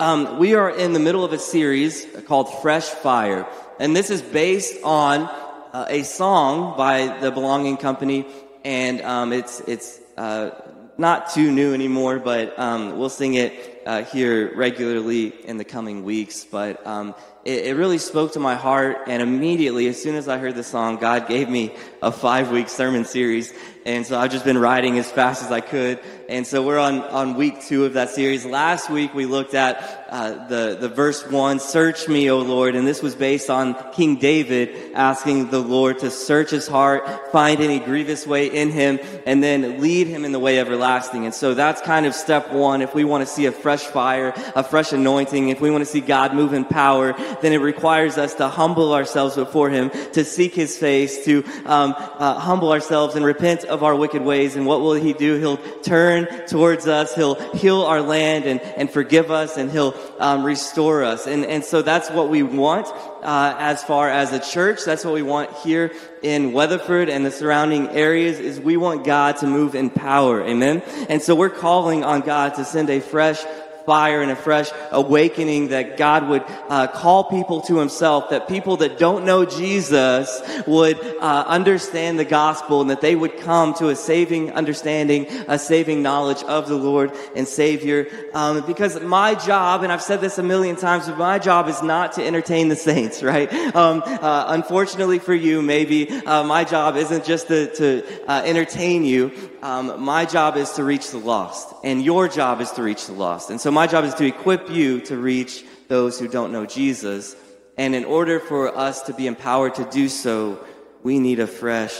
um, we are in the middle of a series called Fresh Fire. And this is based on uh, a song by the Belonging Company. And um, it's, it's uh, not too new anymore, but um, we'll sing it uh, here regularly in the coming weeks. But um, it, it, really spoke to my heart. And immediately, as soon as I heard the song, God gave me a five week sermon series. And so I've just been writing as fast as I could. And so we're on, on week two of that series. Last week we looked at uh, the, the verse one, search me, O Lord. And this was based on King David asking the Lord to search his heart, find any grievous way in him, and then lead him in the way everlasting. And so that's kind of step one. If we want to see a fresh fire, a fresh anointing, if we want to see God move in power, then it requires us to humble ourselves before him, to seek his face, to um, uh, humble ourselves and repent of our wicked ways. And what will he do? He'll turn towards us. He'll heal our land and, and forgive us and he'll um, restore us. And, and so that's what we want uh, as far as a church. That's what we want here in Weatherford and the surrounding areas is we want God to move in power. Amen. And so we're calling on God to send a fresh fire and a fresh awakening that God would uh, call people to himself, that people that don't know Jesus would uh, understand the gospel and that they would come to a saving understanding, a saving knowledge of the Lord and Savior. Um, because my job, and I've said this a million times, but my job is not to entertain the saints, right? Um, uh, unfortunately for you, maybe uh, my job isn't just to, to uh, entertain you. Um, my job is to reach the lost, and your job is to reach the lost. And so my job is to equip you to reach those who don't know Jesus. And in order for us to be empowered to do so, we need a fresh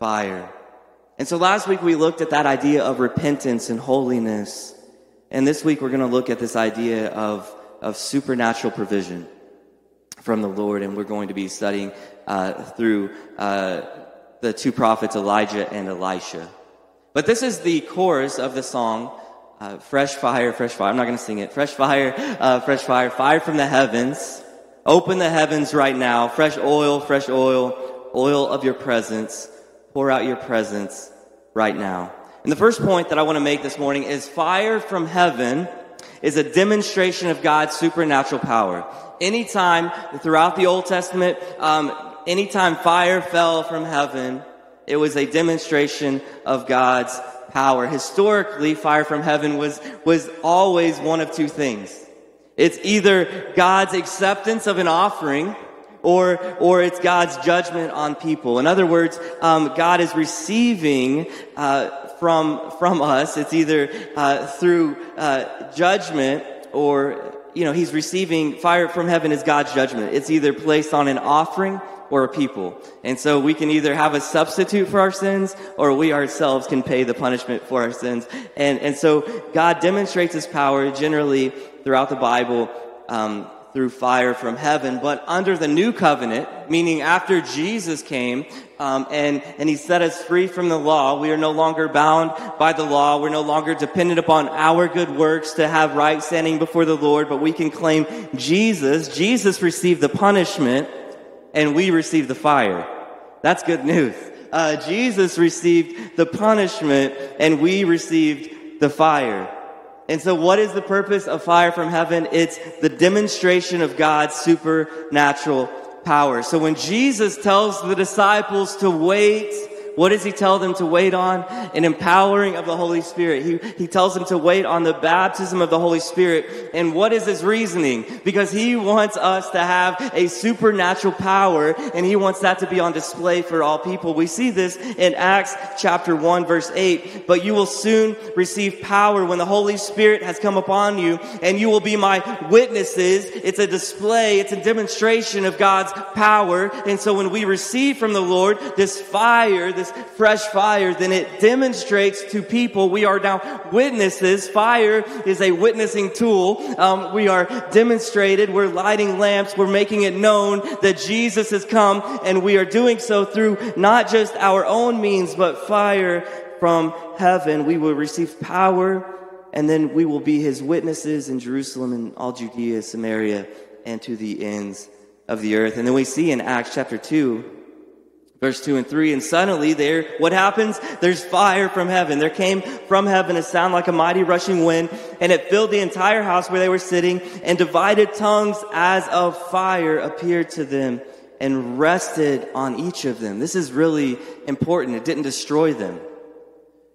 fire. And so last week we looked at that idea of repentance and holiness. And this week we're going to look at this idea of, of supernatural provision from the Lord. And we're going to be studying uh, through uh, the two prophets, Elijah and Elisha. But this is the chorus of the song uh, fresh fire, fresh fire. I'm not going to sing it. Fresh fire, uh, fresh fire, fire from the heavens. Open the heavens right now. Fresh oil, fresh oil, oil of your presence. Pour out your presence right now. And the first point that I want to make this morning is fire from heaven is a demonstration of God's supernatural power. Anytime throughout the Old Testament, um, anytime fire fell from heaven, it was a demonstration of God's power. Historically, fire from heaven was, was always one of two things. It's either God's acceptance of an offering or, or it's God's judgment on people. In other words, um, God is receiving uh, from, from us. It's either uh, through uh, judgment or, you know, he's receiving fire from heaven is God's judgment. It's either placed on an offering or a people. And so we can either have a substitute for our sins or we ourselves can pay the punishment for our sins. And, and so God demonstrates his power generally throughout the Bible, um, through fire from heaven, but under the new covenant, meaning after Jesus came um, and and he set us free from the law, we are no longer bound by the law. We're no longer dependent upon our good works to have right standing before the Lord, but we can claim Jesus. Jesus received the punishment and we received the fire. That's good news. Uh, Jesus received the punishment and we received the fire. And so what is the purpose of fire from heaven? It's the demonstration of God's supernatural power. So when Jesus tells the disciples to wait what does he tell them to wait on? An empowering of the Holy Spirit. He, he tells them to wait on the baptism of the Holy Spirit. And what is his reasoning? Because he wants us to have a supernatural power and he wants that to be on display for all people. We see this in Acts chapter 1 verse 8. But you will soon receive power when the Holy Spirit has come upon you and you will be my witnesses. It's a display. It's a demonstration of God's power. And so when we receive from the Lord this fire, this fresh fire, then it demonstrates to people we are now witnesses. Fire is a witnessing tool. Um, we are demonstrated. We're lighting lamps. We're making it known that Jesus has come, and we are doing so through not just our own means, but fire from heaven. We will receive power, and then we will be his witnesses in Jerusalem and all Judea, Samaria, and to the ends of the earth. And then we see in Acts chapter 2, Verse 2 and 3, and suddenly there, what happens? There's fire from heaven. There came from heaven a sound like a mighty rushing wind, and it filled the entire house where they were sitting, and divided tongues as of fire appeared to them and rested on each of them. This is really important. It didn't destroy them.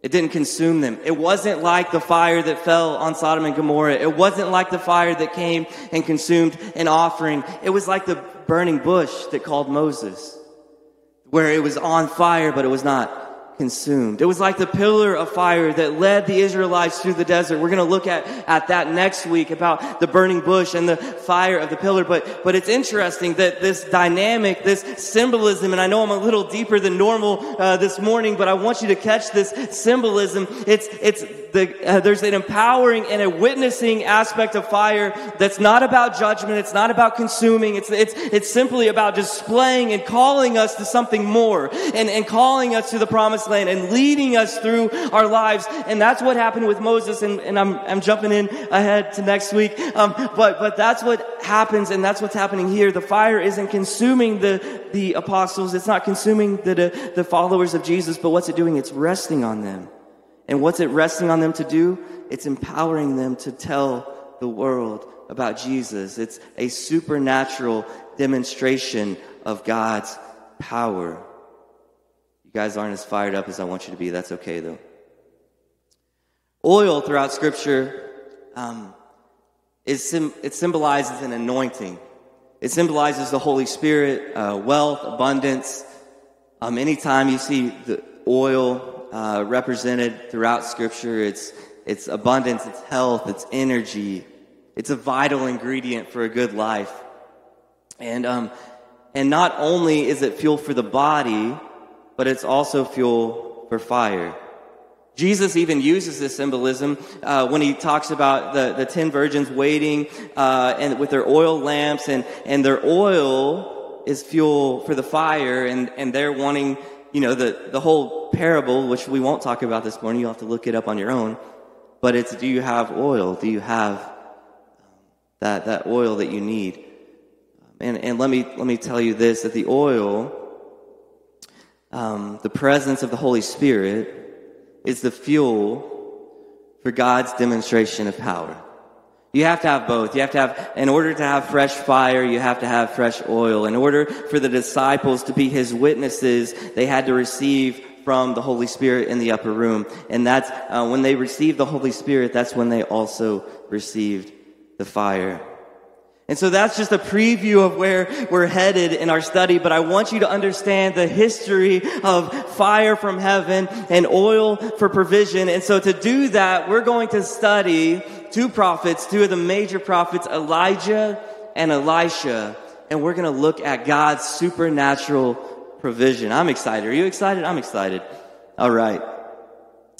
It didn't consume them. It wasn't like the fire that fell on Sodom and Gomorrah. It wasn't like the fire that came and consumed an offering. It was like the burning bush that called Moses, where it was on fire, but it was not consumed. It was like the pillar of fire that led the Israelites through the desert. We're going to look at, at that next week about the burning bush and the fire of the pillar. But, but it's interesting that this dynamic, this symbolism, and I know I'm a little deeper than normal uh, this morning, but I want you to catch this symbolism. It's, it's the, uh, there's an empowering and a witnessing aspect of fire that's not about judgment. It's not about consuming. It's, it's, it's simply about displaying and calling us to something more and, and calling us to the land and leading us through our lives. And that's what happened with Moses. And, and I'm, I'm jumping in ahead to next week. Um, but, but that's what happens. And that's what's happening here. The fire isn't consuming the, the apostles. It's not consuming the, the, the followers of Jesus. But what's it doing? It's resting on them. And what's it resting on them to do? It's empowering them to tell the world about Jesus. It's a supernatural demonstration of God's power. You guys aren't as fired up as I want you to be. That's okay, though. Oil throughout Scripture um, is it symbolizes an anointing. It symbolizes the Holy Spirit, uh, wealth, abundance. Um, anytime you see the oil uh, represented throughout Scripture, it's it's abundance, it's health, it's energy. It's a vital ingredient for a good life. And um, and not only is it fuel for the body, but it's also fuel for fire. Jesus even uses this symbolism uh, when he talks about the, the ten virgins waiting uh, and with their oil lamps, and, and their oil is fuel for the fire, and, and they're wanting, you know, the, the whole parable, which we won't talk about this morning, you'll have to look it up on your own. But it's do you have oil? Do you have um, that, that oil that you need? And, and let, me, let me tell you this that the oil um, the presence of the Holy Spirit is the fuel for God's demonstration of power. You have to have both. You have to have, in order to have fresh fire, you have to have fresh oil. In order for the disciples to be his witnesses, they had to receive from the Holy Spirit in the upper room. And that's, uh, when they received the Holy Spirit, that's when they also received the fire. And so that's just a preview of where we're headed in our study, but I want you to understand the history of fire from heaven and oil for provision. And so to do that, we're going to study two prophets, two of the major prophets, Elijah and Elisha, and we're going to look at God's supernatural provision. I'm excited. Are you excited? I'm excited. All right.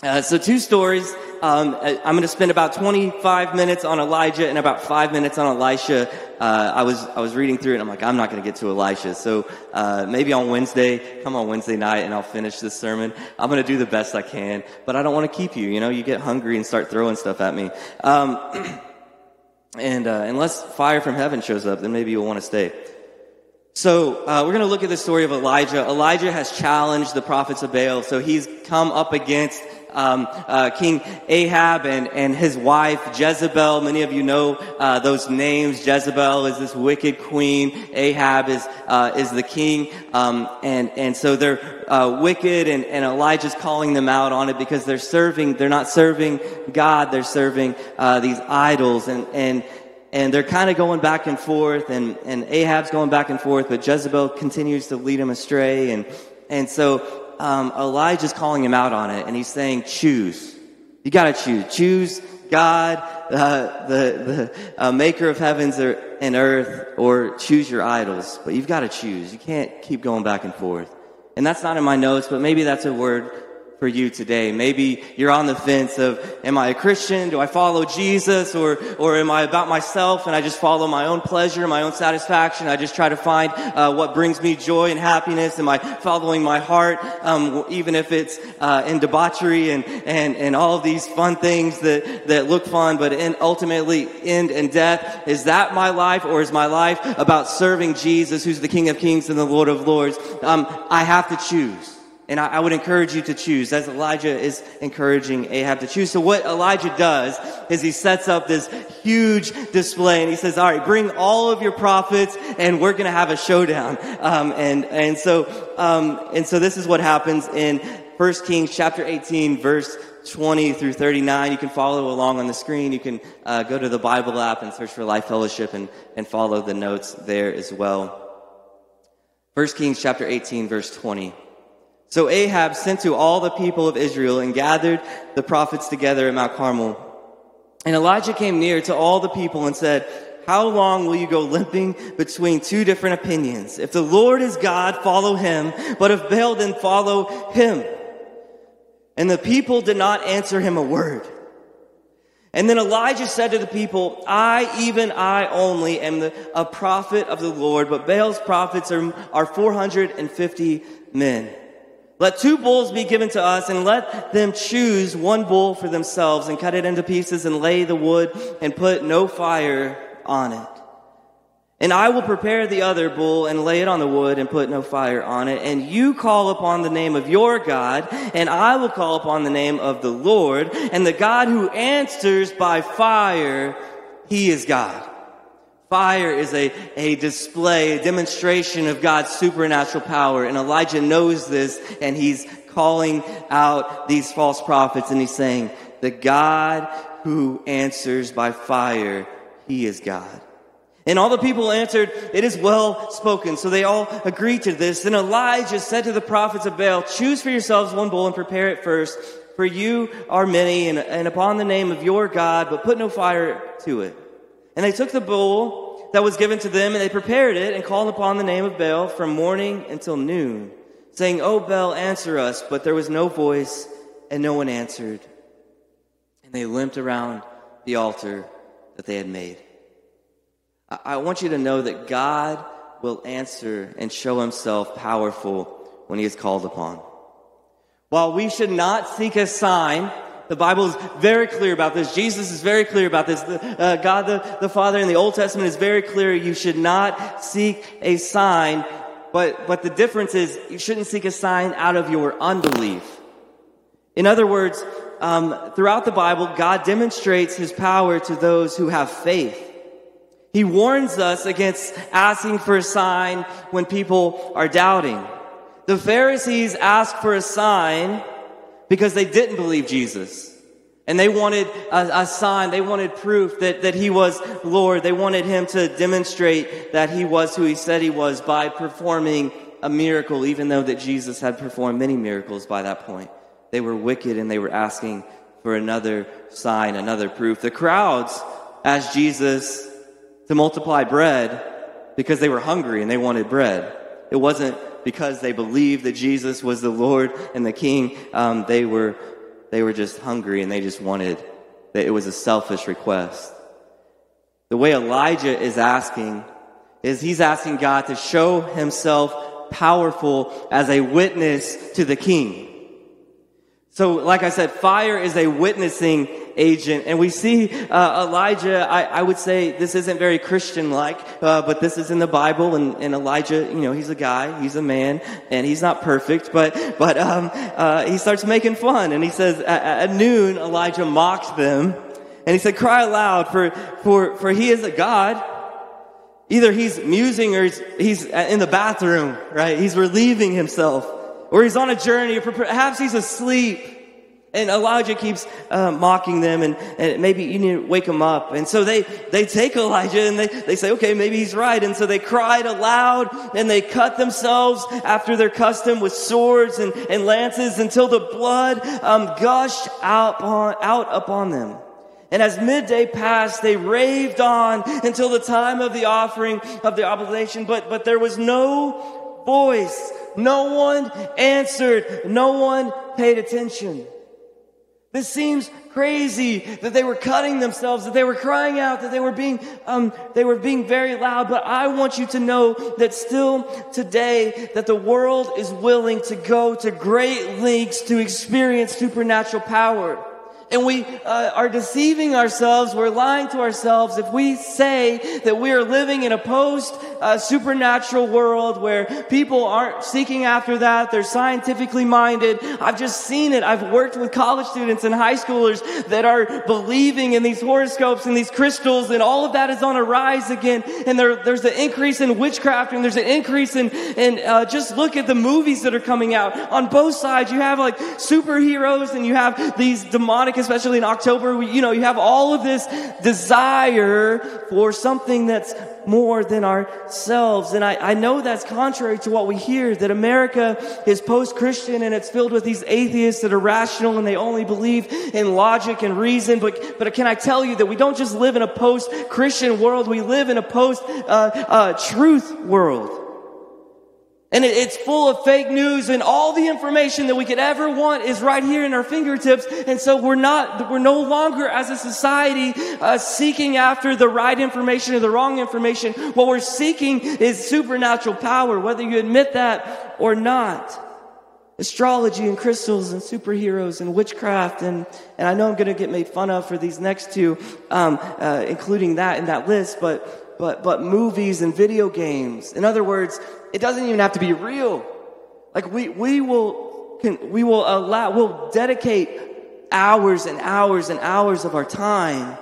Uh, so two stories. Um, uh, I'm going to spend about 25 minutes on Elijah and about five minutes on Elisha. Uh, I was I was reading through it. and I'm like, I'm not going to get to Elisha. So uh, maybe on Wednesday, come on Wednesday night, and I'll finish this sermon. I'm going to do the best I can, but I don't want to keep you. You know, you get hungry and start throwing stuff at me. Um, and uh, unless fire from heaven shows up, then maybe you'll want to stay. So uh, we're going to look at the story of Elijah. Elijah has challenged the prophets of Baal, so he's come up against um, uh, King Ahab and, and his wife Jezebel. Many of you know uh, those names. Jezebel is this wicked queen. Ahab is uh, is the king, um, and and so they're uh, wicked, and, and Elijah's calling them out on it because they're serving. They're not serving God. They're serving uh, these idols, and and and they're kind of going back and forth, and, and Ahab's going back and forth, but Jezebel continues to lead him astray, and and so um, Elijah's calling him out on it, and he's saying, choose. You got to choose. Choose God, uh, the, the uh, maker of heavens and earth, or choose your idols. But you've got to choose. You can't keep going back and forth. And that's not in my notes, but maybe that's a word for you today. Maybe you're on the fence of, am I a Christian? Do I follow Jesus? Or, or am I about myself and I just follow my own pleasure, my own satisfaction? I just try to find uh, what brings me joy and happiness. Am I following my heart, um, even if it's uh, in debauchery and, and, and all of these fun things that, that look fun, but in, ultimately end in death? Is that my life or is my life about serving Jesus, who's the King of Kings and the Lord of Lords? Um, I have to choose. And I, I, would encourage you to choose, as Elijah is encouraging Ahab to choose. So what Elijah does is he sets up this huge display and he says, all right, bring all of your prophets and we're going to have a showdown. Um, and, and so, um, and so this is what happens in 1 Kings chapter 18, verse 20 through 39. You can follow along on the screen. You can uh, go to the Bible app and search for Life Fellowship and, and follow the notes there as well. 1 Kings chapter 18, verse 20. So Ahab sent to all the people of Israel and gathered the prophets together at Mount Carmel. And Elijah came near to all the people and said, How long will you go limping between two different opinions? If the Lord is God, follow him, but if Baal, then follow him. And the people did not answer him a word. And then Elijah said to the people, I, even I only, am the, a prophet of the Lord, but Baal's prophets are, are 450 men. Let two bulls be given to us, and let them choose one bull for themselves, and cut it into pieces, and lay the wood, and put no fire on it. And I will prepare the other bull, and lay it on the wood, and put no fire on it. And you call upon the name of your God, and I will call upon the name of the Lord, and the God who answers by fire, he is God. Fire is a, a display, a demonstration of God's supernatural power. And Elijah knows this and he's calling out these false prophets and he's saying, the God who answers by fire, he is God. And all the people answered, It is well spoken. So they all agreed to this. Then Elijah said to the prophets of Baal, Choose for yourselves one bull and prepare it first, for you are many, and, and upon the name of your God, but put no fire to it. And they took the bull that was given to them and they prepared it and called upon the name of Baal from morning until noon, saying, O Baal, answer us. But there was no voice and no one answered. And they limped around the altar that they had made. I want you to know that God will answer and show himself powerful when he is called upon. While we should not seek a sign the Bible is very clear about this. Jesus is very clear about this. The, uh, God the, the Father in the Old Testament is very clear. You should not seek a sign, but, but the difference is you shouldn't seek a sign out of your unbelief. In other words, um, throughout the Bible, God demonstrates his power to those who have faith. He warns us against asking for a sign when people are doubting. The Pharisees asked for a sign because they didn't believe Jesus. And they wanted a, a, sign, they wanted proof that, that he was Lord. They wanted him to demonstrate that he was who he said he was by performing a miracle, even though that Jesus had performed many miracles by that point. They were wicked and they were asking for another sign, another proof. The crowds asked Jesus to multiply bread because they were hungry and they wanted bread. It wasn't because they believed that Jesus was the Lord and the King. Um, they were they were just hungry and they just wanted that it was a selfish request. The way Elijah is asking is he's asking God to show himself powerful as a witness to the king. So, like I said, fire is a witnessing agent. And we see uh, Elijah, I, I, would say this isn't very Christian like, uh, but this is in the Bible. And, and, Elijah, you know, he's a guy, he's a man, and he's not perfect, but, but um, uh, he starts making fun. And he says, at, noon, Elijah mocked them. And he said, cry aloud, for, for, for he is a God. Either he's musing or he's, he's in the bathroom, right? He's relieving himself. Or he's on a journey, or perhaps he's asleep. And Elijah keeps uh, mocking them, and, and maybe you need to wake him up. And so they, they take Elijah and they, they say, okay, maybe he's right. And so they cried aloud and they cut themselves after their custom with swords and, and lances until the blood um, gushed out upon, out upon them. And as midday passed, they raved on until the time of the offering of the oblation, but, but there was no voice. No one answered. No one paid attention. This seems crazy that they were cutting themselves, that they were crying out, that they were being, um, they were being very loud. But I want you to know that still today, that the world is willing to go to great lengths to experience supernatural power and we uh, are deceiving ourselves, we're lying to ourselves if we say that we are living in a post uh, supernatural world where people aren't seeking after that, they're scientifically minded. I've just seen it. I've worked with college students and high schoolers that are believing in these horoscopes and these crystals, and all of that is on a rise again. And there, there's an increase in witchcraft, and there's an increase in, in uh, just look at the movies that are coming out. On both sides, you have like superheroes and you have these demonic especially in October, we, you know, you have all of this desire for something that's more than ourselves. And I, I know that's contrary to what we hear, that America is post-Christian and it's filled with these atheists that are rational and they only believe in logic and reason. But, but can I tell you that we don't just live in a post-Christian world, we live in a post-truth uh, uh, world. And it's full of fake news and all the information that we could ever want is right here in our fingertips. And so we're not, we're no longer as a society uh, seeking after the right information or the wrong information. What we're seeking is supernatural power, whether you admit that or not. Astrology and crystals and superheroes and witchcraft and, and I know I'm going to get made fun of for these next two, um, uh, including that in that list, but, but, but movies and video games. In other words, it doesn't even have to be real. Like we, we will, can, we will allow, we'll dedicate hours and hours and hours of our time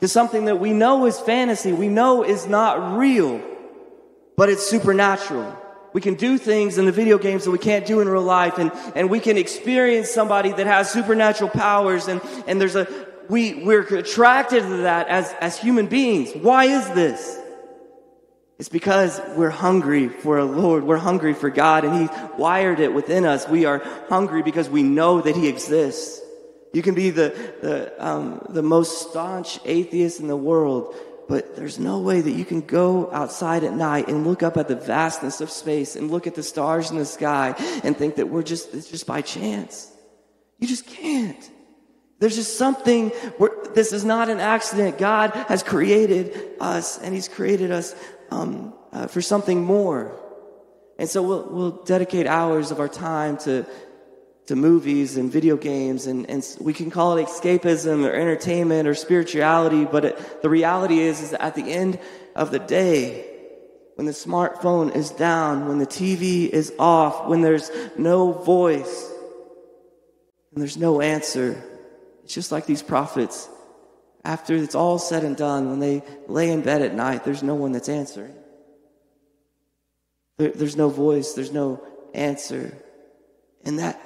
to something that we know is fantasy. We know is not real, but it's supernatural. We can do things in the video games that we can't do in real life and, and we can experience somebody that has supernatural powers and, and there's a, we, we're attracted to that as, as human beings. Why is this? It's because we're hungry for a Lord. We're hungry for God and He wired it within us. We are hungry because we know that He exists. You can be the, the, um, the most staunch atheist in the world, but there's no way that you can go outside at night and look up at the vastness of space and look at the stars in the sky and think that we're just, it's just by chance. You just can't. There's just something where this is not an accident. God has created us and He's created us um, uh, for something more. And so we'll, we'll dedicate hours of our time to, to movies and video games, and, and we can call it escapism or entertainment or spirituality, but it, the reality is, is that at the end of the day, when the smartphone is down, when the TV is off, when there's no voice, and there's no answer, it's just like these prophets after it's all said and done, when they lay in bed at night, there's no one that's answering. There, there's no voice, there's no answer. And that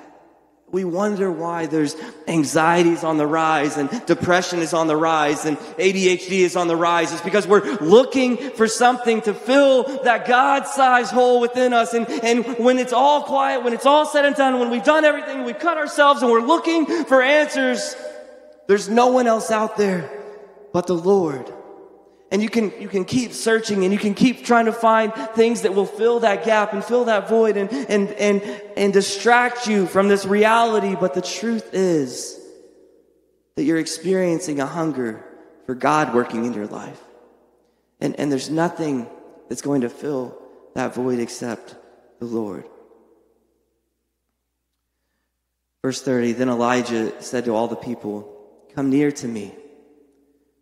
we wonder why there's anxieties on the rise and depression is on the rise and ADHD is on the rise. It's because we're looking for something to fill that God-sized hole within us. And, and when it's all quiet, when it's all said and done, when we've done everything, we've cut ourselves and we're looking for answers, there's no one else out there but the Lord. And you can, you can keep searching and you can keep trying to find things that will fill that gap and fill that void and, and, and, and distract you from this reality. But the truth is that you're experiencing a hunger for God working in your life. And, and there's nothing that's going to fill that void except the Lord. Verse 30 Then Elijah said to all the people, Come near to me.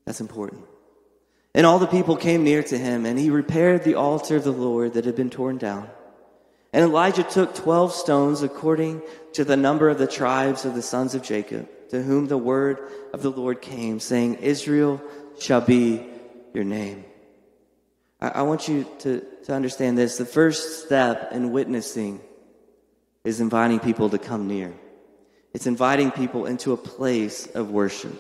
That's important. And all the people came near to him, and he repaired the altar of the Lord that had been torn down. And Elijah took twelve stones according to the number of the tribes of the sons of Jacob, to whom the word of the Lord came, saying, Israel shall be your name. I, I want you to, to understand this. The first step in witnessing is inviting people to come near. It's inviting people into a place of worship.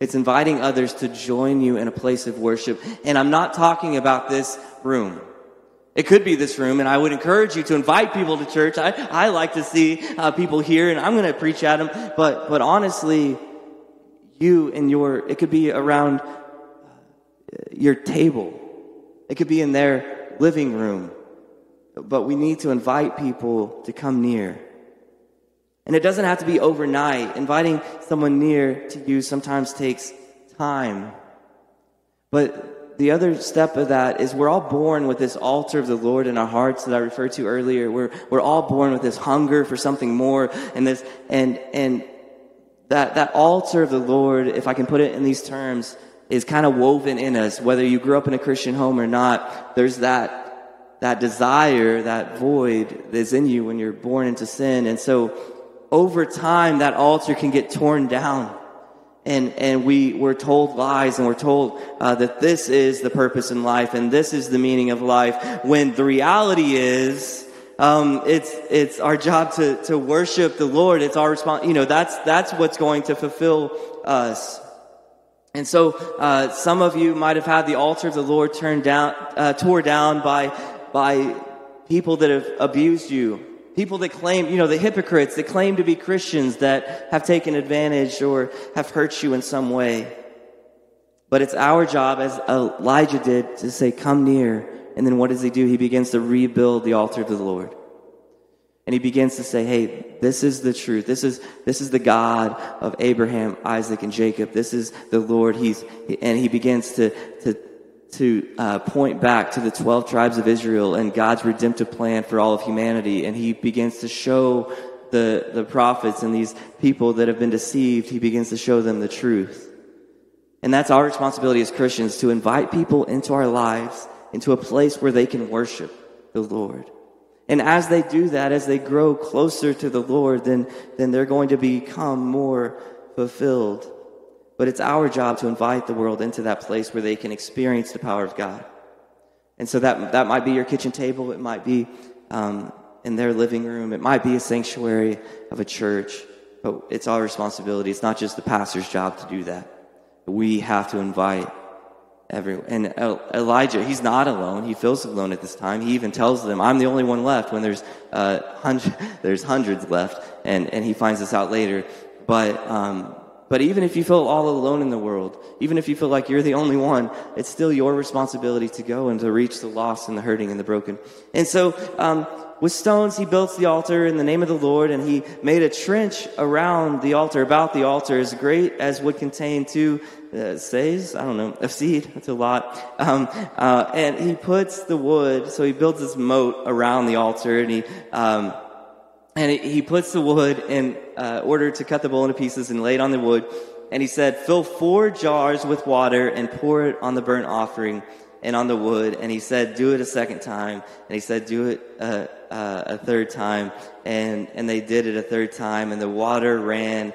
It's inviting others to join you in a place of worship. And I'm not talking about this room. It could be this room, and I would encourage you to invite people to church. I, I like to see uh, people here, and I'm going to preach at them. But, but honestly, you and your, it could be around uh, your table. It could be in their living room. but we need to invite people to come near. And it doesn't have to be overnight. Inviting someone near to you sometimes takes time. But the other step of that is we're all born with this altar of the Lord in our hearts that I referred to earlier. We're, we're all born with this hunger for something more and this, and, and that, that altar of the Lord, if I can put it in these terms, is kind of woven in us. Whether you grew up in a Christian home or not, there's that, that desire, that void that's in you when you're born into sin. And so over time, that altar can get torn down. And, and we, we're told lies and we're told uh, that this is the purpose in life and this is the meaning of life when the reality is um, it's, it's our job to, to worship the Lord. It's our response. You know, that's, that's what's going to fulfill us. And so, uh, some of you might have had the altar of the Lord turned down, uh, tore down by, by people that have abused you, People that claim, you know, the hypocrites that claim to be Christians that have taken advantage or have hurt you in some way. But it's our job, as Elijah did, to say, Come near. And then what does he do? He begins to rebuild the altar of the Lord. And he begins to say, Hey, this is the truth. This is, this is the God of Abraham, Isaac, and Jacob. This is the Lord. He's, and he begins to, to to uh, point back to the 12 tribes of Israel and God's redemptive plan for all of humanity. And he begins to show the, the prophets and these people that have been deceived, he begins to show them the truth. And that's our responsibility as Christians to invite people into our lives, into a place where they can worship the Lord. And as they do that, as they grow closer to the Lord, then, then they're going to become more fulfilled. But it's our job to invite the world into that place where they can experience the power of God. And so that, that might be your kitchen table. It might be um, in their living room. It might be a sanctuary of a church. But it's our responsibility. It's not just the pastor's job to do that. We have to invite everyone. And Elijah, he's not alone. He feels alone at this time. He even tells them, I'm the only one left when there's, uh, hundred, there's hundreds left. And, and he finds this out later. But, um, but even if you feel all alone in the world, even if you feel like you're the only one, it's still your responsibility to go and to reach the lost and the hurting and the broken. And so, um, with stones, he built the altar in the name of the Lord, and he made a trench around the altar, about the altar, as great as would contain two uh, seahs, I don't know, a seed. That's a lot. Um, uh, and he puts the wood, so he builds this moat around the altar, and he um, and he puts the wood in uh, order to cut the bull into pieces and lay it on the wood. And he said, Fill four jars with water and pour it on the burnt offering and on the wood. And he said, Do it a second time. And he said, Do it uh, uh, a third time. And, and they did it a third time. And the water ran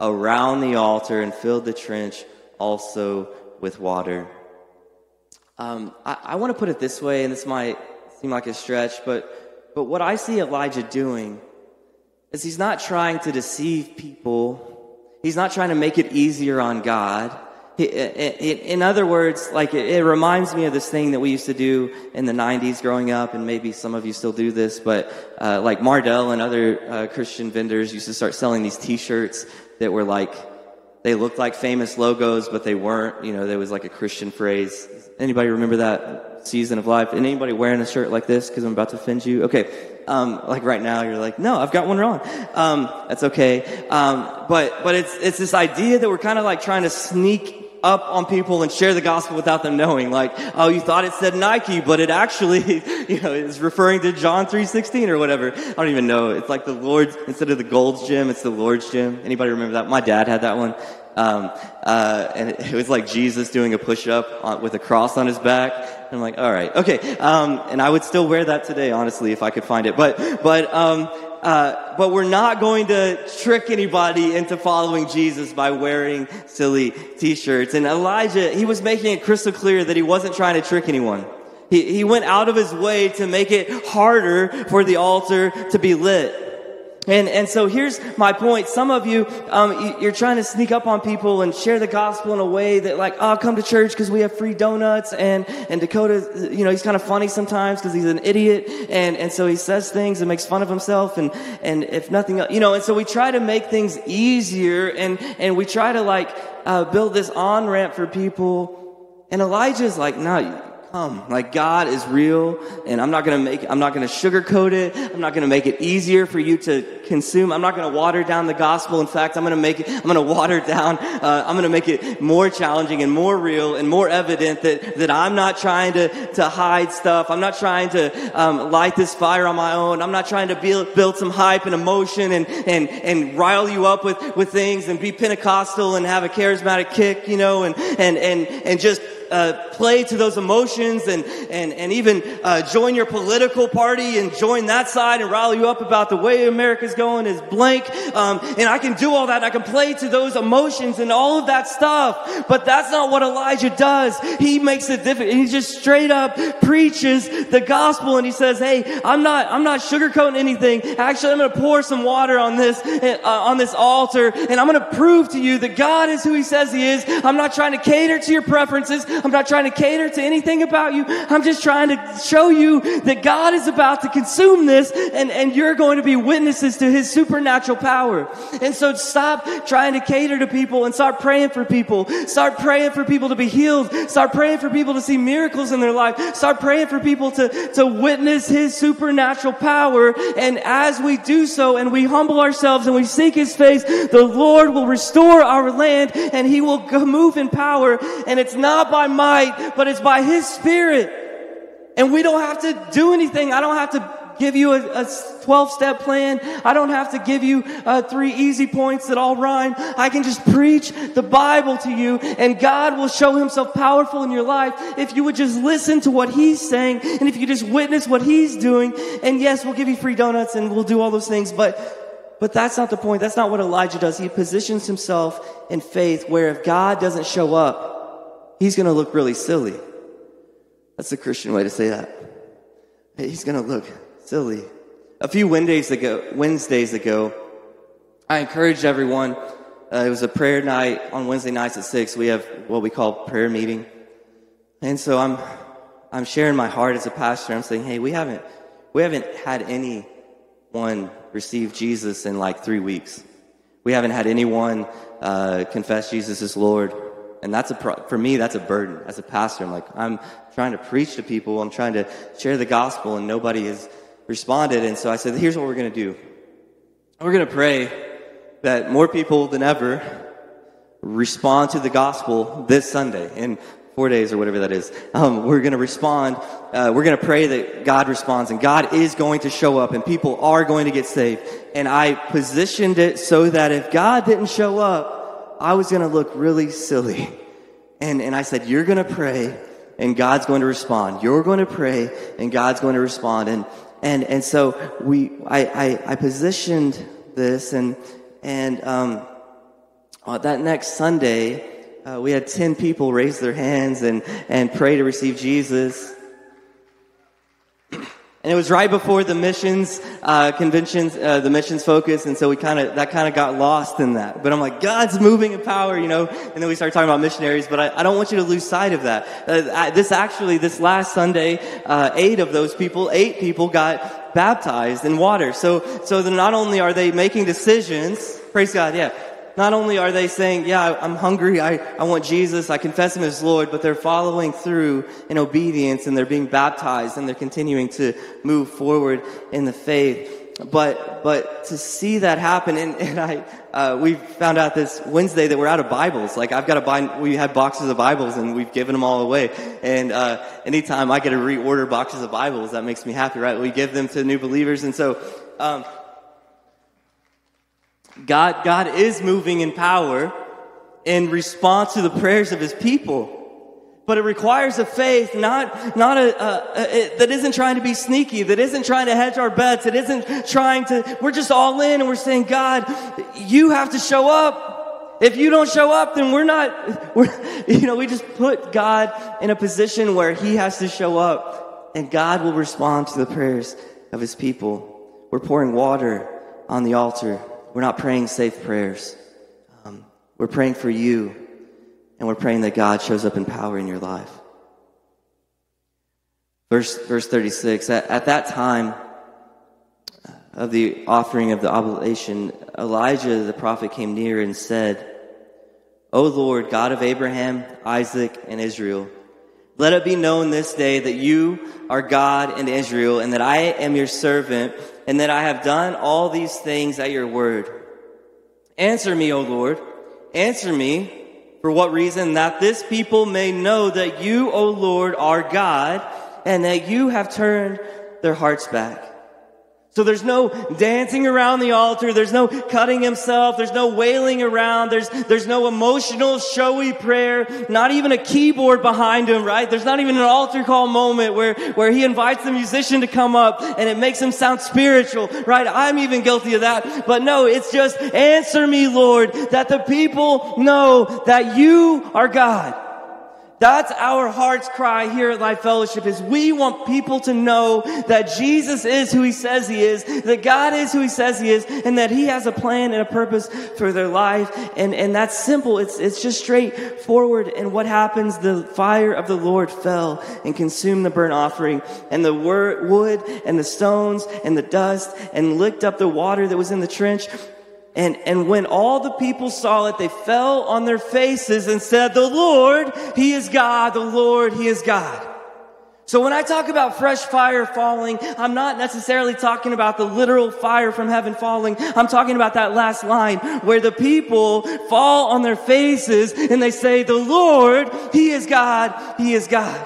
around the altar and filled the trench also with water. Um, I, I want to put it this way, and this might seem like a stretch, but, but what I see Elijah doing is he's not trying to deceive people. He's not trying to make it easier on God. In other words, like it reminds me of this thing that we used to do in the 90s growing up, and maybe some of you still do this, but uh, like Mardel and other uh, Christian vendors used to start selling these t-shirts that were like, they looked like famous logos, but they weren't. You know, there was like a Christian phrase. Anybody remember that season of life? And anybody wearing a shirt like this? Because I'm about to offend you. Okay, um, like right now, you're like, no, I've got one wrong. Um, that's okay. Um, but but it's it's this idea that we're kind of like trying to sneak up on people and share the gospel without them knowing. Like, oh, you thought it said Nike, but it actually, you know, is referring to John 3.16 or whatever. I don't even know. It's like the Lord's, instead of the Gold's Gym, it's the Lord's Gym. Anybody remember that? My dad had that one. Um, uh, and it, was like Jesus doing a push-up with a cross on his back. And I'm like, all right, okay. Um, and I would still wear that today, honestly, if I could find it. But, but, um, uh, but we're not going to trick anybody into following Jesus by wearing silly t-shirts. And Elijah, he was making it crystal clear that he wasn't trying to trick anyone. He, he went out of his way to make it harder for the altar to be lit. And, and so here's my point. Some of you, um, you're trying to sneak up on people and share the gospel in a way that like, oh, come to church because we have free donuts. And, and Dakota, you know, he's kind of funny sometimes because he's an idiot. And, and so he says things and makes fun of himself. And, and if nothing else, you know, and so we try to make things easier and, and we try to like, uh, build this on ramp for people. And Elijah's like, no, come. Like God is real and I'm not going to make, I'm not going to sugarcoat it. I'm not going to make it easier for you to consume. I'm not going to water down the gospel. In fact, I'm going to make it, I'm going to water down, uh, I'm going to make it more challenging and more real and more evident that, that I'm not trying to, to hide stuff. I'm not trying to um, light this fire on my own. I'm not trying to build, build some hype and emotion and, and, and rile you up with, with things and be Pentecostal and have a charismatic kick, you know, and, and, and, and just uh, play to those emotions and, and, and even uh, join your political party and join that side and rally you up about the way America's going is blank. Um, and I can do all that. I can play to those emotions and all of that stuff. But that's not what Elijah does. He makes it different. He just straight up preaches the gospel and he says, Hey, I'm not, I'm not sugarcoating anything. Actually, I'm going to pour some water on this, uh, on this altar and I'm going to prove to you that God is who he says he is. I'm not trying to cater to your preferences. I'm not trying to cater to anything about you. I'm just trying to show you that God is about to consume this and, and you're going to be witnesses to his supernatural power. And so stop trying to cater to people and start praying for people. Start praying for people to be healed. Start praying for people to see miracles in their life. Start praying for people to, to witness his supernatural power. And as we do so and we humble ourselves and we seek his face, the Lord will restore our land and he will move in power. And it's not by might, but it's by His Spirit. And we don't have to do anything. I don't have to give you a, a 12 step plan. I don't have to give you uh, three easy points that all rhyme. I can just preach the Bible to you and God will show himself powerful in your life if you would just listen to what he's saying and if you just witness what he's doing. And yes, we'll give you free donuts and we'll do all those things, but, but that's not the point. That's not what Elijah does. He positions himself in faith where if God doesn't show up, he's going to look really silly. That's the Christian way to say that. He's going to look silly. A few Wednesdays ago, Wednesdays ago, I encouraged everyone. Uh, it was a prayer night on Wednesday nights at six. We have what we call prayer meeting, and so I'm I'm sharing my heart as a pastor. I'm saying, hey, we haven't we haven't had anyone receive Jesus in like three weeks. We haven't had anyone uh, confess Jesus as Lord and that's a pro- for me that's a burden. As a pastor i'm like i'm trying to preach to people. I'm trying to share the gospel and nobody has responded. And so i said here's what we're going to do. We're going to pray that more people than ever respond to the gospel this sunday in four days or whatever that is. Um, we're going to respond uh, we're going to pray that god responds and god is going to show up and people are going to get saved. And i positioned it so that if god didn't show up I was going to look really silly. And, and I said, You're going to pray and God's going to respond. You're going to pray and God's going to respond. And, and, and so we, I, I, I positioned this and, and, um, uh, that next Sunday, uh, we had 10 people raise their hands and, and pray to receive Jesus. And it was right before the missions uh, conventions, uh, the missions focus, and so we kind of that kind of got lost in that. But I'm like, God's moving in power, you know. And then we start talking about missionaries, but I, I don't want you to lose sight of that. Uh, I, this actually, this last Sunday, uh, eight of those people, eight people got baptized in water. So, so not only are they making decisions, praise God, yeah not only are they saying, yeah, I'm hungry, I, I want Jesus, I confess him as Lord, but they're following through in obedience and they're being baptized and they're continuing to move forward in the faith. But, but to see that happen, and, and I, uh, we found out this Wednesday that we're out of Bibles. Like I've got to buy, we had boxes of Bibles and we've given them all away. And, uh, anytime I get to reorder boxes of Bibles, that makes me happy, right? We give them to new believers. And so, um, God, God is moving in power in response to the prayers of his people. But it requires a faith, not, not a, a, a, that isn't trying to be sneaky, that isn't trying to hedge our bets, it isn't trying to, we're just all in and we're saying, God, you have to show up. If you don't show up, then we're not, we're, you know, we just put God in a position where he has to show up and God will respond to the prayers of his people. We're pouring water on the altar. We're not praying safe prayers. Um, we're praying for you, and we're praying that God shows up in power in your life. Verse, verse 36 at, at that time of the offering of the oblation, Elijah the prophet came near and said, O Lord, God of Abraham, Isaac, and Israel, Let it be known this day that you are God in Israel, and that I am your servant, and that I have done all these things at your word. Answer me, O Lord. Answer me. For what reason? That this people may know that you, O Lord, are God, and that you have turned their hearts back. So there's no dancing around the altar. There's no cutting himself. There's no wailing around. There's, there's no emotional, showy prayer. Not even a keyboard behind him, right? There's not even an altar call moment where, where he invites the musician to come up and it makes him sound spiritual, right? I'm even guilty of that. But no, it's just answer me, Lord, that the people know that you are God. That's our heart's cry here at Life Fellowship is we want people to know that Jesus is who he says he is, that God is who he says he is, and that he has a plan and a purpose for their life. And, and that's simple. It's, it's just straightforward. And what happens? The fire of the Lord fell and consumed the burnt offering and the wood and the stones and the dust and licked up the water that was in the trench and, and when all the people saw it, they fell on their faces and said, the Lord, He is God. The Lord, He is God. So when I talk about fresh fire falling, I'm not necessarily talking about the literal fire from heaven falling. I'm talking about that last line where the people fall on their faces and they say, the Lord, He is God. He is God.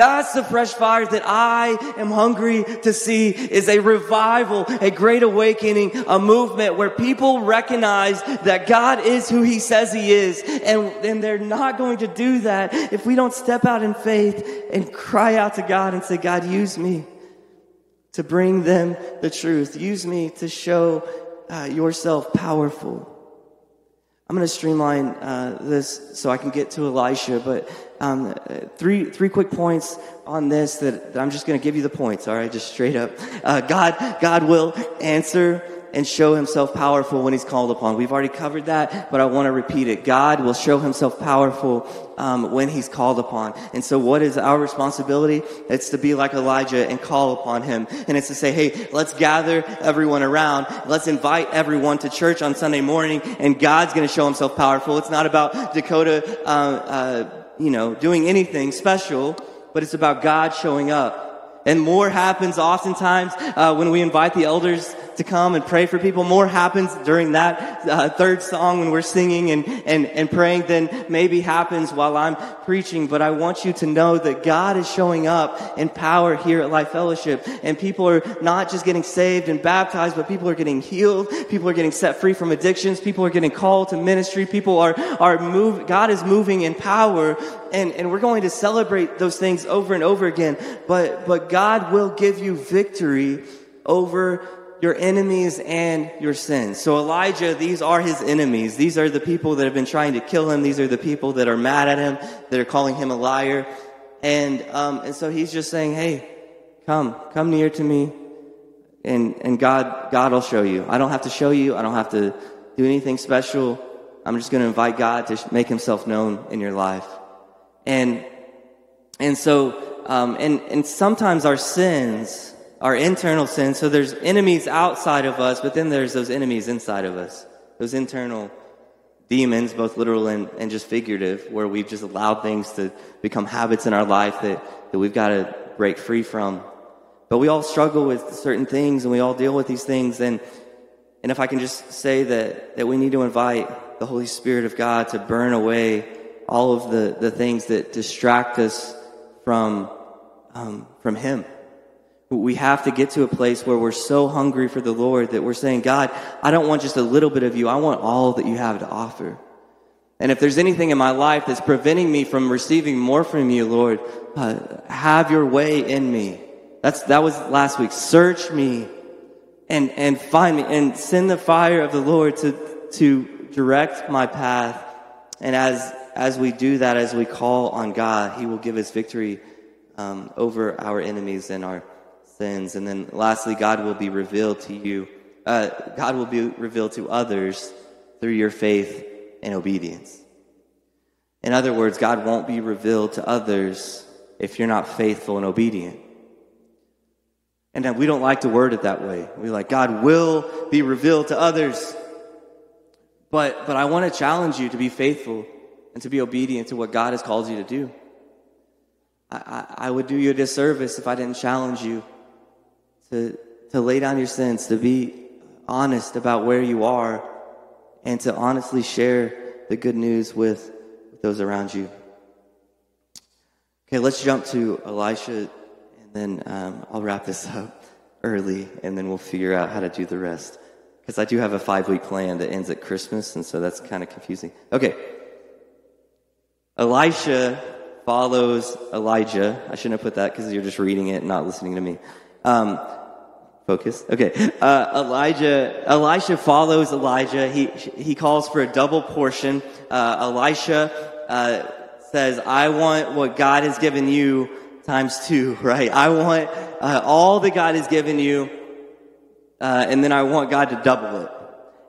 That's the fresh fire that I am hungry to see is a revival, a great awakening, a movement where people recognize that God is who he says he is. And, and they're not going to do that if we don't step out in faith and cry out to God and say, God, use me to bring them the truth. Use me to show uh, yourself powerful. I'm going to streamline uh, this so I can get to Elisha, but um, three three quick points on this that, that I'm just going to give you the points. All right, just straight up. Uh, God God will answer and show himself powerful when he's called upon. We've already covered that, but I want to repeat it. God will show himself powerful um, when he's called upon. And so what is our responsibility? It's to be like Elijah and call upon him. And it's to say, hey, let's gather everyone around. Let's invite everyone to church on Sunday morning and God's going to show himself powerful. It's not about Dakota, uh, uh, you know, doing anything special, but it's about God showing up. And more happens oftentimes uh, when we invite the elders to come and pray for people. More happens during that uh, third song when we're singing and, and, and praying than maybe happens while I'm preaching. But I want you to know that God is showing up in power here at Life Fellowship. And people are not just getting saved and baptized, but people are getting healed. People are getting set free from addictions. People are getting called to ministry. People are, are move, God is moving in power. And, and we're going to celebrate those things over and over again. But, but God will give you victory over your enemies and your sins. So Elijah, these are his enemies. These are the people that have been trying to kill him. These are the people that are mad at him, that are calling him a liar. And, um, and so he's just saying, hey, come, come near to me. And, and God, God will show you. I don't have to show you. I don't have to do anything special. I'm just going to invite God to make himself known in your life. And, and so, um, and, and sometimes our sins, our internal sin. So there's enemies outside of us, but then there's those enemies inside of us, those internal demons, both literal and, and just figurative, where we've just allowed things to become habits in our life that, that we've got to break free from. But we all struggle with certain things and we all deal with these things. And, and if I can just say that, that we need to invite the Holy Spirit of God to burn away all of the, the things that distract us from, um, from Him. We have to get to a place where we're so hungry for the Lord that we're saying, God, I don't want just a little bit of you. I want all that you have to offer. And if there's anything in my life that's preventing me from receiving more from you, Lord, uh, have your way in me. That's, that was last week. Search me and, and find me and send the fire of the Lord to, to direct my path. And as, as we do that, as we call on God, He will give us victory um, over our enemies and our And then lastly, God will be revealed to you. Uh, God will be revealed to others through your faith and obedience. In other words, God won't be revealed to others if you're not faithful and obedient. And we don't like to word it that way. We like, God will be revealed to others. But, but I want to challenge you to be faithful and to be obedient to what God has called you to do. I, I, I would do you a disservice if I didn't challenge you to, to lay down your sins, to be honest about where you are, and to honestly share the good news with, those around you. Okay, let's jump to Elisha, and then um, I'll wrap this up early, and then we'll figure out how to do the rest. Because I do have a five week plan that ends at Christmas, and so that's kind of confusing. Okay. Elisha follows Elijah. I shouldn't have put that because you're just reading it and not listening to me. Um, focus. Okay. Uh, Elijah, Elisha follows Elijah. He, he calls for a double portion. Uh, Elisha, uh, says, I want what God has given you times two, right? I want uh, all that God has given you, uh, and then I want God to double it.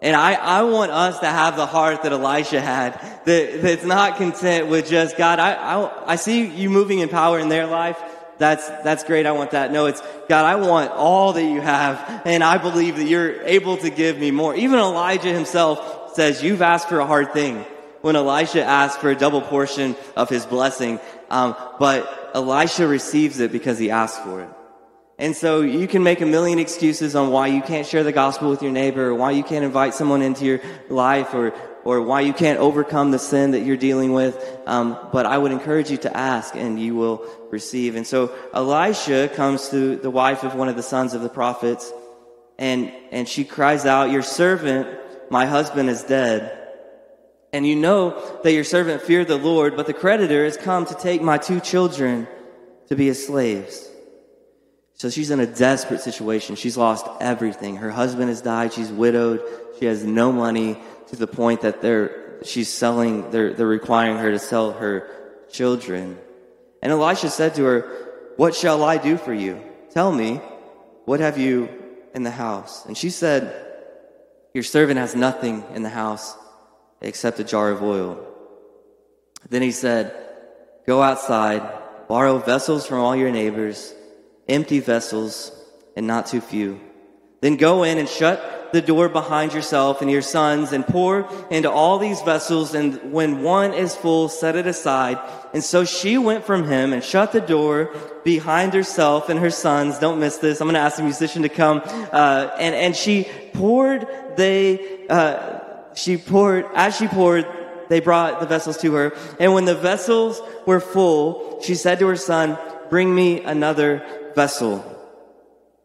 And I, I want us to have the heart that Elisha had, that, that's not content with just God. I, I, I see you moving in power in their life. That's, that's great. I want that. No, it's God, I want all that you have. And I believe that you're able to give me more. Even Elijah himself says, you've asked for a hard thing when Elisha asked for a double portion of his blessing. Um, but Elisha receives it because he asked for it. And so you can make a million excuses on why you can't share the gospel with your neighbor, or why you can't invite someone into your life, or or why you can't overcome the sin that you're dealing with. Um, but I would encourage you to ask, and you will receive. And so Elisha comes to the wife of one of the sons of the prophets, and and she cries out, "Your servant, my husband, is dead." And you know that your servant feared the Lord, but the creditor has come to take my two children to be his slaves. So she's in a desperate situation. She's lost everything. Her husband has died. She's widowed. She has no money to the point that they're, she's selling, they're, they're requiring her to sell her children. And Elisha said to her, What shall I do for you? Tell me, what have you in the house? And she said, Your servant has nothing in the house except a jar of oil. Then he said, Go outside, borrow vessels from all your neighbors empty vessels and not too few. Then go in and shut the door behind yourself and your sons and pour into all these vessels. And when one is full, set it aside. And so she went from him and shut the door behind herself and her sons. Don't miss this. I'm going to ask the musician to come. Uh, and, and she poured, they, uh, she poured, as she poured, they brought the vessels to her. And when the vessels were full, she said to her son, bring me another vessel.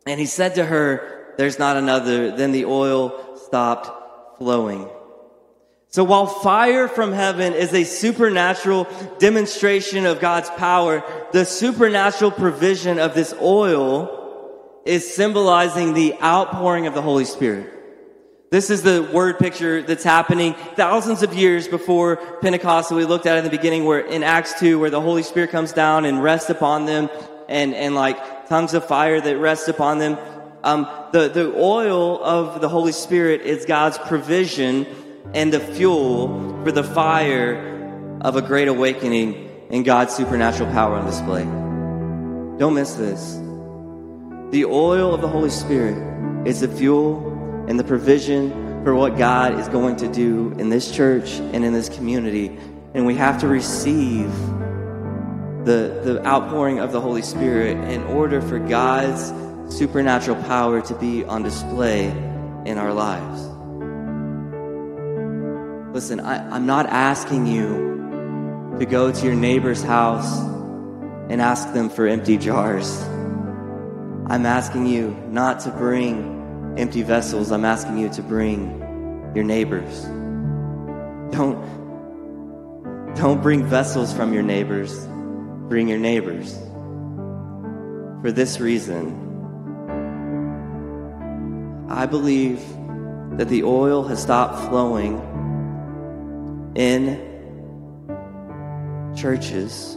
And he said to her, There's not another. Then the oil stopped flowing. So while fire from heaven is a supernatural demonstration of God's power, the supernatural provision of this oil is symbolizing the outpouring of the Holy Spirit. This is the word picture that's happening thousands of years before Pentecost that we looked at in the beginning where in Acts 2 where the Holy Spirit comes down and rests upon them and, and like tongues of fire that rest upon them. Um, the, the oil of the Holy Spirit is God's provision and the fuel for the fire of a great awakening and God's supernatural power on display. Don't miss this. The oil of the Holy Spirit is the fuel and the provision for what God is going to do in this church and in this community. And we have to receive the, the outpouring of the Holy Spirit in order for God's supernatural power to be on display in our lives. Listen, I, I'm not asking you to go to your neighbor's house and ask them for empty jars. I'm asking you not to bring empty vessels. I'm asking you to bring your neighbors. Don't, don't bring vessels from your neighbors bring your neighbors. For this reason, I believe that the oil has stopped flowing in churches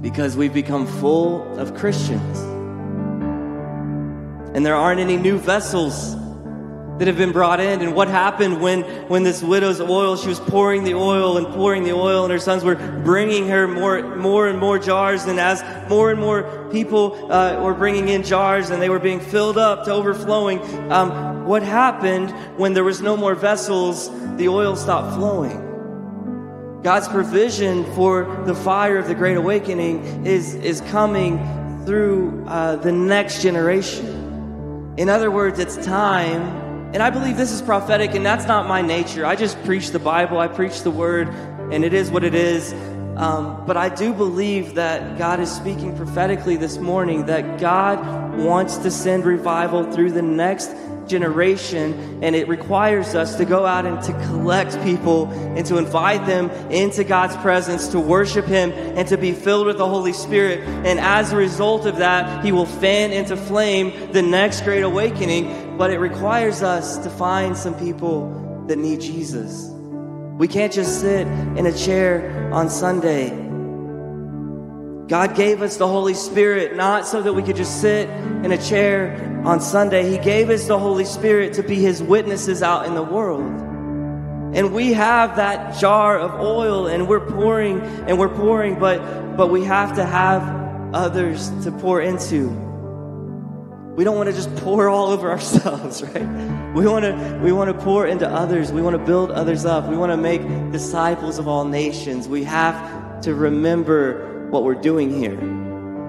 because we've become full of Christians. And there aren't any new vessels that have been brought in. And what happened when, when this widow's oil, she was pouring the oil and pouring the oil, and her sons were bringing her more, more and more jars. And as more and more people uh, were bringing in jars and they were being filled up to overflowing, um, what happened when there was no more vessels? The oil stopped flowing. God's provision for the fire of the Great Awakening is, is coming through uh, the next generation. In other words, it's time, and I believe this is prophetic, and that's not my nature. I just preach the Bible, I preach the word, and it is what it is. Um, but I do believe that God is speaking prophetically this morning, that God wants to send revival through the next generation, and it requires us to go out and to collect people and to invite them into God's presence, to worship Him, and to be filled with the Holy Spirit. And as a result of that, He will fan into flame the next great awakening. But it requires us to find some people that need Jesus. We can't just sit in a chair on Sunday. God gave us the Holy Spirit not so that we could just sit in a chair on Sunday. He gave us the Holy Spirit to be His witnesses out in the world. And we have that jar of oil and we're pouring and we're pouring, but, but we have to have others to pour into. We don't want to just pour all over ourselves, right? We want to we want to pour into others. We want to build others up. We want to make disciples of all nations. We have to remember what we're doing here.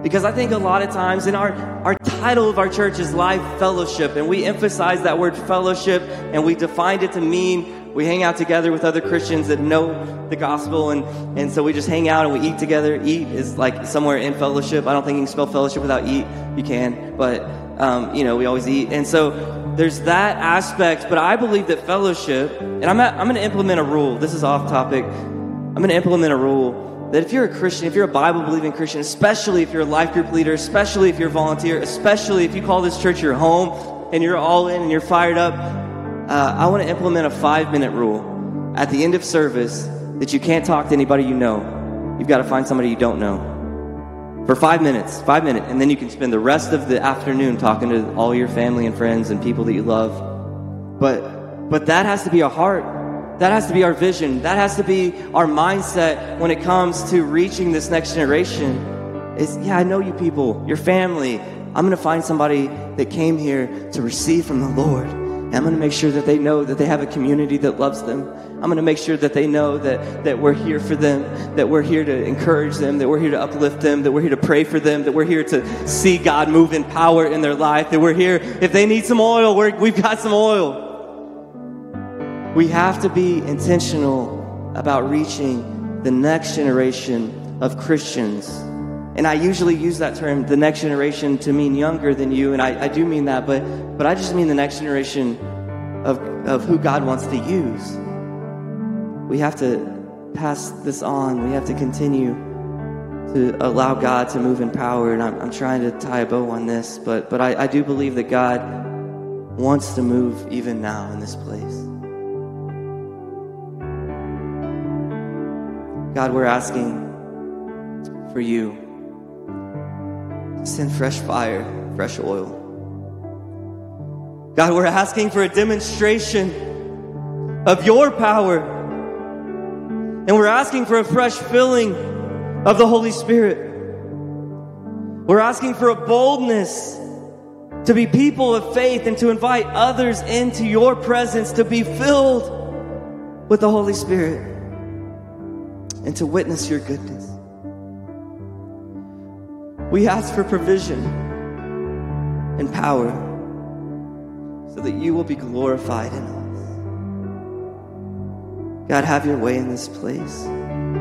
Because I think a lot of times in our our title of our church is life fellowship and we emphasize that word fellowship and we defined it to mean we hang out together with other Christians that know the gospel and, and so we just hang out and we eat together. Eat is like somewhere in fellowship. I don't think you can spell fellowship without eat. You can, but um, you know, we always eat. And so there's that aspect, but I believe that fellowship, and I'm, at, I'm going to implement a rule. This is off topic. I'm going to implement a rule that if you're a Christian, if you're a Bible believing Christian, especially if you're a life group leader, especially if you're a volunteer, especially if you call this church your home and you're all in and you're fired up, uh, I want to implement a five minute rule at the end of service that you can't talk to anybody you know. You've got to find somebody you don't know for five minutes, five minutes, and then you can spend the rest of the afternoon talking to all your family and friends and people that you love. But, but that has to be our heart. That has to be our vision. That has to be our mindset when it comes to reaching this next generation. Is yeah, I know you people, your family. I'm to find somebody that came here to receive from the Lord. I'm going to make sure that they know that they have a community that loves them. I'm going to make sure that they know that, that we're here for them, that we're here to encourage them, that we're here to uplift them, that we're here to pray for them, that we're here to see God move in power in their life, that we're here. If they need some oil, we we've got some oil. We have to be intentional about reaching the next generation of Christians. And I usually use that term, the next generation, to mean younger than you, and I, I do mean that, but, but I just mean the next generation of, of who God wants to use. We have to pass this on. We have to continue to allow God to move in power. And I'm, I'm trying to tie a bow on this, but, but I, I do believe that God wants to move even now in this place. God, we're asking for you Send fresh fire, fresh oil. God, we're asking for a demonstration of your power. And we're asking for a fresh filling of the Holy Spirit. We're asking for a boldness to be people of faith and to invite others into your presence to be filled with the Holy Spirit and to witness your goodness. We ask for provision and power so that you will be glorified in us. God, have your way in this place.